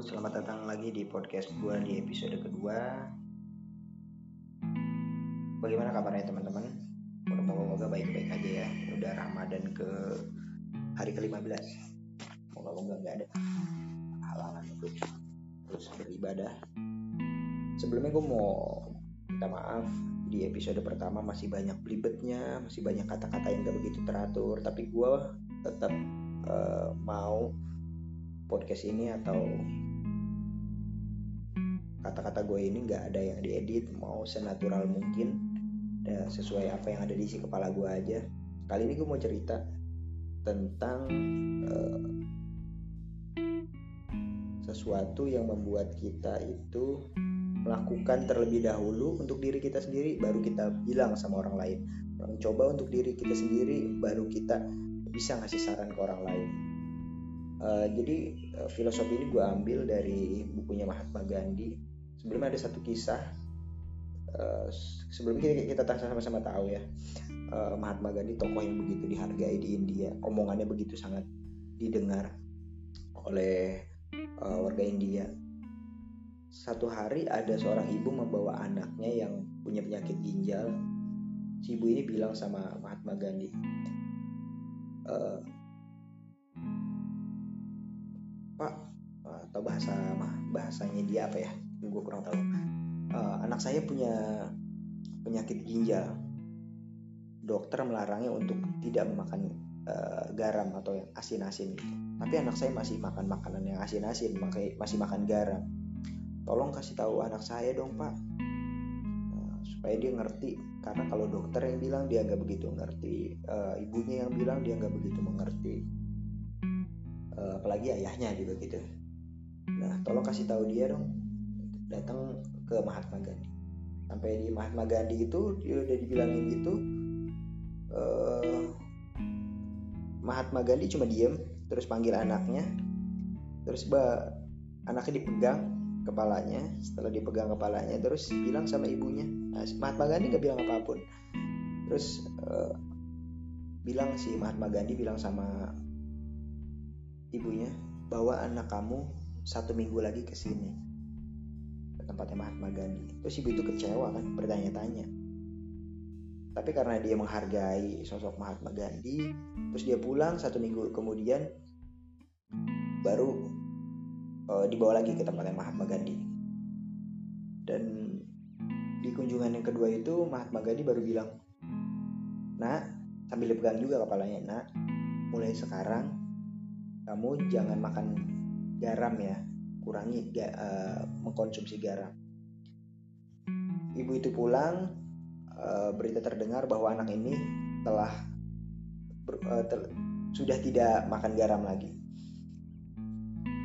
selamat datang lagi di podcast gue di episode kedua. Bagaimana kabarnya teman-teman? Moga-moga baik-baik aja ya. Udah Ramadan ke hari ke-15. Moga-moga nggak ada halangan untuk terus beribadah. Sebelumnya gue mau minta maaf di episode pertama masih banyak belibetnya, masih banyak kata-kata yang gak begitu teratur, tapi gue tetap uh, mau podcast ini atau kata-kata gue ini nggak ada yang diedit mau senatural mungkin. Dan sesuai apa yang ada di isi kepala gue aja. Kali ini gue mau cerita tentang uh, sesuatu yang membuat kita itu melakukan terlebih dahulu untuk diri kita sendiri baru kita bilang sama orang lain. Mencoba untuk diri kita sendiri baru kita bisa ngasih saran ke orang lain. Uh, jadi uh, filosofi ini gue ambil dari bukunya Mahatma Gandhi. Sebelumnya ada satu kisah. Uh, sebelum kita kita sama-sama tahu ya, uh, Mahatma Gandhi tokoh yang begitu dihargai di India, omongannya begitu sangat didengar oleh uh, warga India. Satu hari ada seorang ibu membawa anaknya yang punya penyakit ginjal. Si ibu ini bilang sama Mahatma Gandhi, uh, pak atau bahasa bahasanya dia apa ya gue kurang tahu. Uh, anak saya punya penyakit ginjal. Dokter melarangnya untuk tidak memakan uh, garam atau yang asin-asin gitu. tapi anak saya masih makan makanan yang asin-asin masih makan garam. Tolong kasih tahu anak saya dong pak. Uh, supaya dia ngerti. Karena kalau dokter yang bilang dia nggak begitu ngerti. Uh, ibunya yang bilang dia nggak begitu mengerti. Uh, apalagi ayahnya juga gitu. Nah tolong kasih tahu dia dong datang ke Mahatma Gandhi. Sampai di Mahatma Gandhi itu dia udah dibilangin gitu uh, Mahatma Gandhi cuma diem terus panggil anaknya terus bah, anaknya dipegang kepalanya setelah dipegang kepalanya terus bilang sama ibunya. Nah, Mahatma Gandhi gak bilang apa pun. Terus uh, bilang si Mahatma Gandhi bilang sama ibunya bawa anak kamu satu minggu lagi ke sini tempatnya Mahatma Gandhi. Terus ibu itu kecewa kan bertanya-tanya. Tapi karena dia menghargai sosok Mahatma Gandhi terus dia pulang satu minggu kemudian baru uh, dibawa lagi ke tempatnya Mahatma Gandhi. Dan di kunjungan yang kedua itu Mahatma Gandhi baru bilang nak sambil dipegang juga kepalanya nak. Mulai sekarang kamu jangan makan garam ya kurangi ga, uh, mengkonsumsi garam. Ibu itu pulang uh, berita terdengar bahwa anak ini telah ber, uh, ter, sudah tidak makan garam lagi.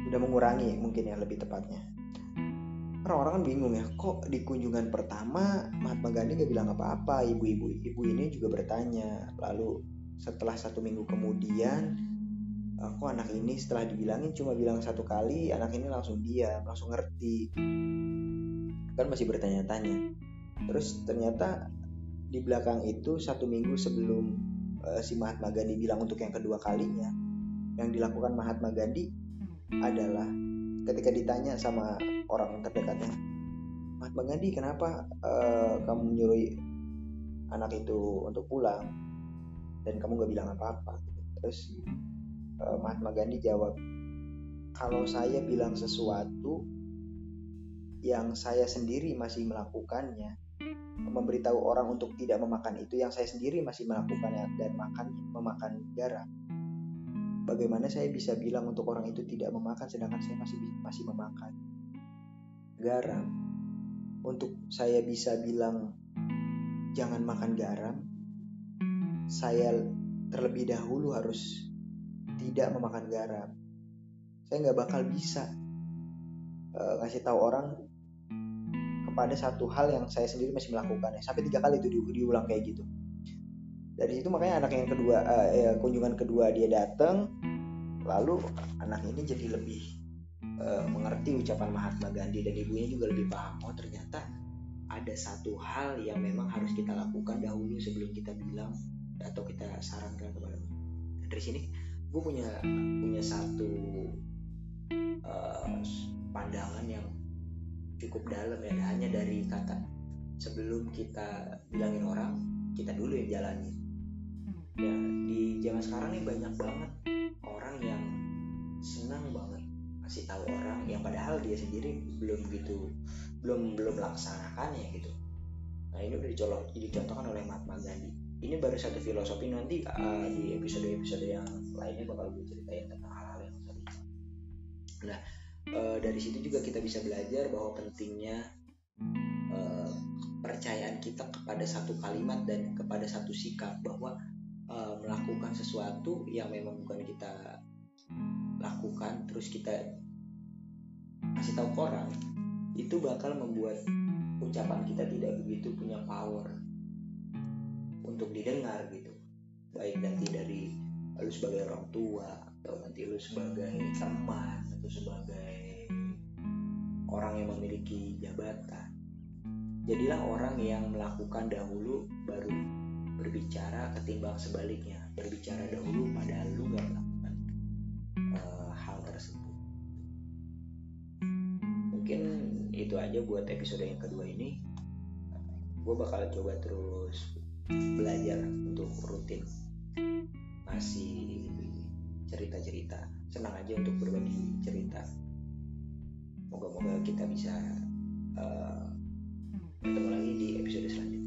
Sudah mengurangi mungkin ya lebih tepatnya. Orang-orang kan bingung ya kok di kunjungan pertama Mahatma Gandhi gak bilang apa-apa? Ibu-ibu ibu ini juga bertanya. Lalu setelah satu minggu kemudian aku anak ini setelah dibilangin cuma bilang satu kali anak ini langsung diam langsung ngerti. Kan masih bertanya-tanya. Terus ternyata di belakang itu satu minggu sebelum uh, si Mahatma Gandhi bilang untuk yang kedua kalinya yang dilakukan Mahatma Gandhi adalah ketika ditanya sama orang terdekatnya Mahatma Gandhi kenapa uh, kamu nyuruh anak itu untuk pulang? Dan kamu gak bilang apa-apa. Terus uh, Mahatma Gandhi jawab, kalau saya bilang sesuatu yang saya sendiri masih melakukannya, memberitahu orang untuk tidak memakan itu yang saya sendiri masih melakukannya dan makan memakan garam. Bagaimana saya bisa bilang untuk orang itu tidak memakan sedangkan saya masih masih memakan garam? Untuk saya bisa bilang jangan makan garam, saya terlebih dahulu harus tidak memakan garam. Saya nggak bakal bisa uh, ngasih tahu orang kepada satu hal yang saya sendiri masih melakukannya. Sampai tiga kali itu di, diulang kayak gitu. Dari situ makanya anak yang kedua, uh, ya, kunjungan kedua dia datang, lalu anak ini jadi lebih uh, mengerti ucapan Mahatma Gandhi dan ibunya juga lebih paham. Oh ternyata ada satu hal yang memang harus kita lakukan dahulu sebelum kita bilang atau kita sarankan kepada dari sini gue punya punya satu uh, pandangan yang cukup dalam ya. Hanya dari kata sebelum kita bilangin orang kita dulu yang jalani ya di zaman sekarang nih banyak banget orang yang senang banget kasih tahu orang yang padahal dia sendiri belum gitu belum belum laksanakan ya gitu. Nah ini udah dicolok dicontohkan oleh Mahatma Gandhi ini baru satu filosofi nanti uh, di episode episode yang lainnya bakal gue ceritain tentang hal-hal yang tadi nah uh, dari situ juga kita bisa belajar bahwa pentingnya uh, percayaan kita kepada satu kalimat dan kepada satu sikap bahwa uh, melakukan sesuatu yang memang bukan kita lakukan terus kita kasih tahu ke orang itu bakal membuat ucapan kita tidak begitu punya power untuk didengar gitu. Baik nanti dari lu sebagai orang tua atau nanti lu sebagai teman atau sebagai orang yang memiliki jabatan. Jadilah orang yang melakukan dahulu baru berbicara ketimbang sebaliknya. Berbicara dahulu padahal lu gak melakukan uh, hal tersebut. Mungkin itu aja buat episode yang kedua ini. Gue bakal coba terus belajar untuk rutin. Ngasih cerita-cerita. Senang aja untuk berbagi cerita. Moga-moga kita bisa eh, uh, bertemu lagi di episode selanjutnya.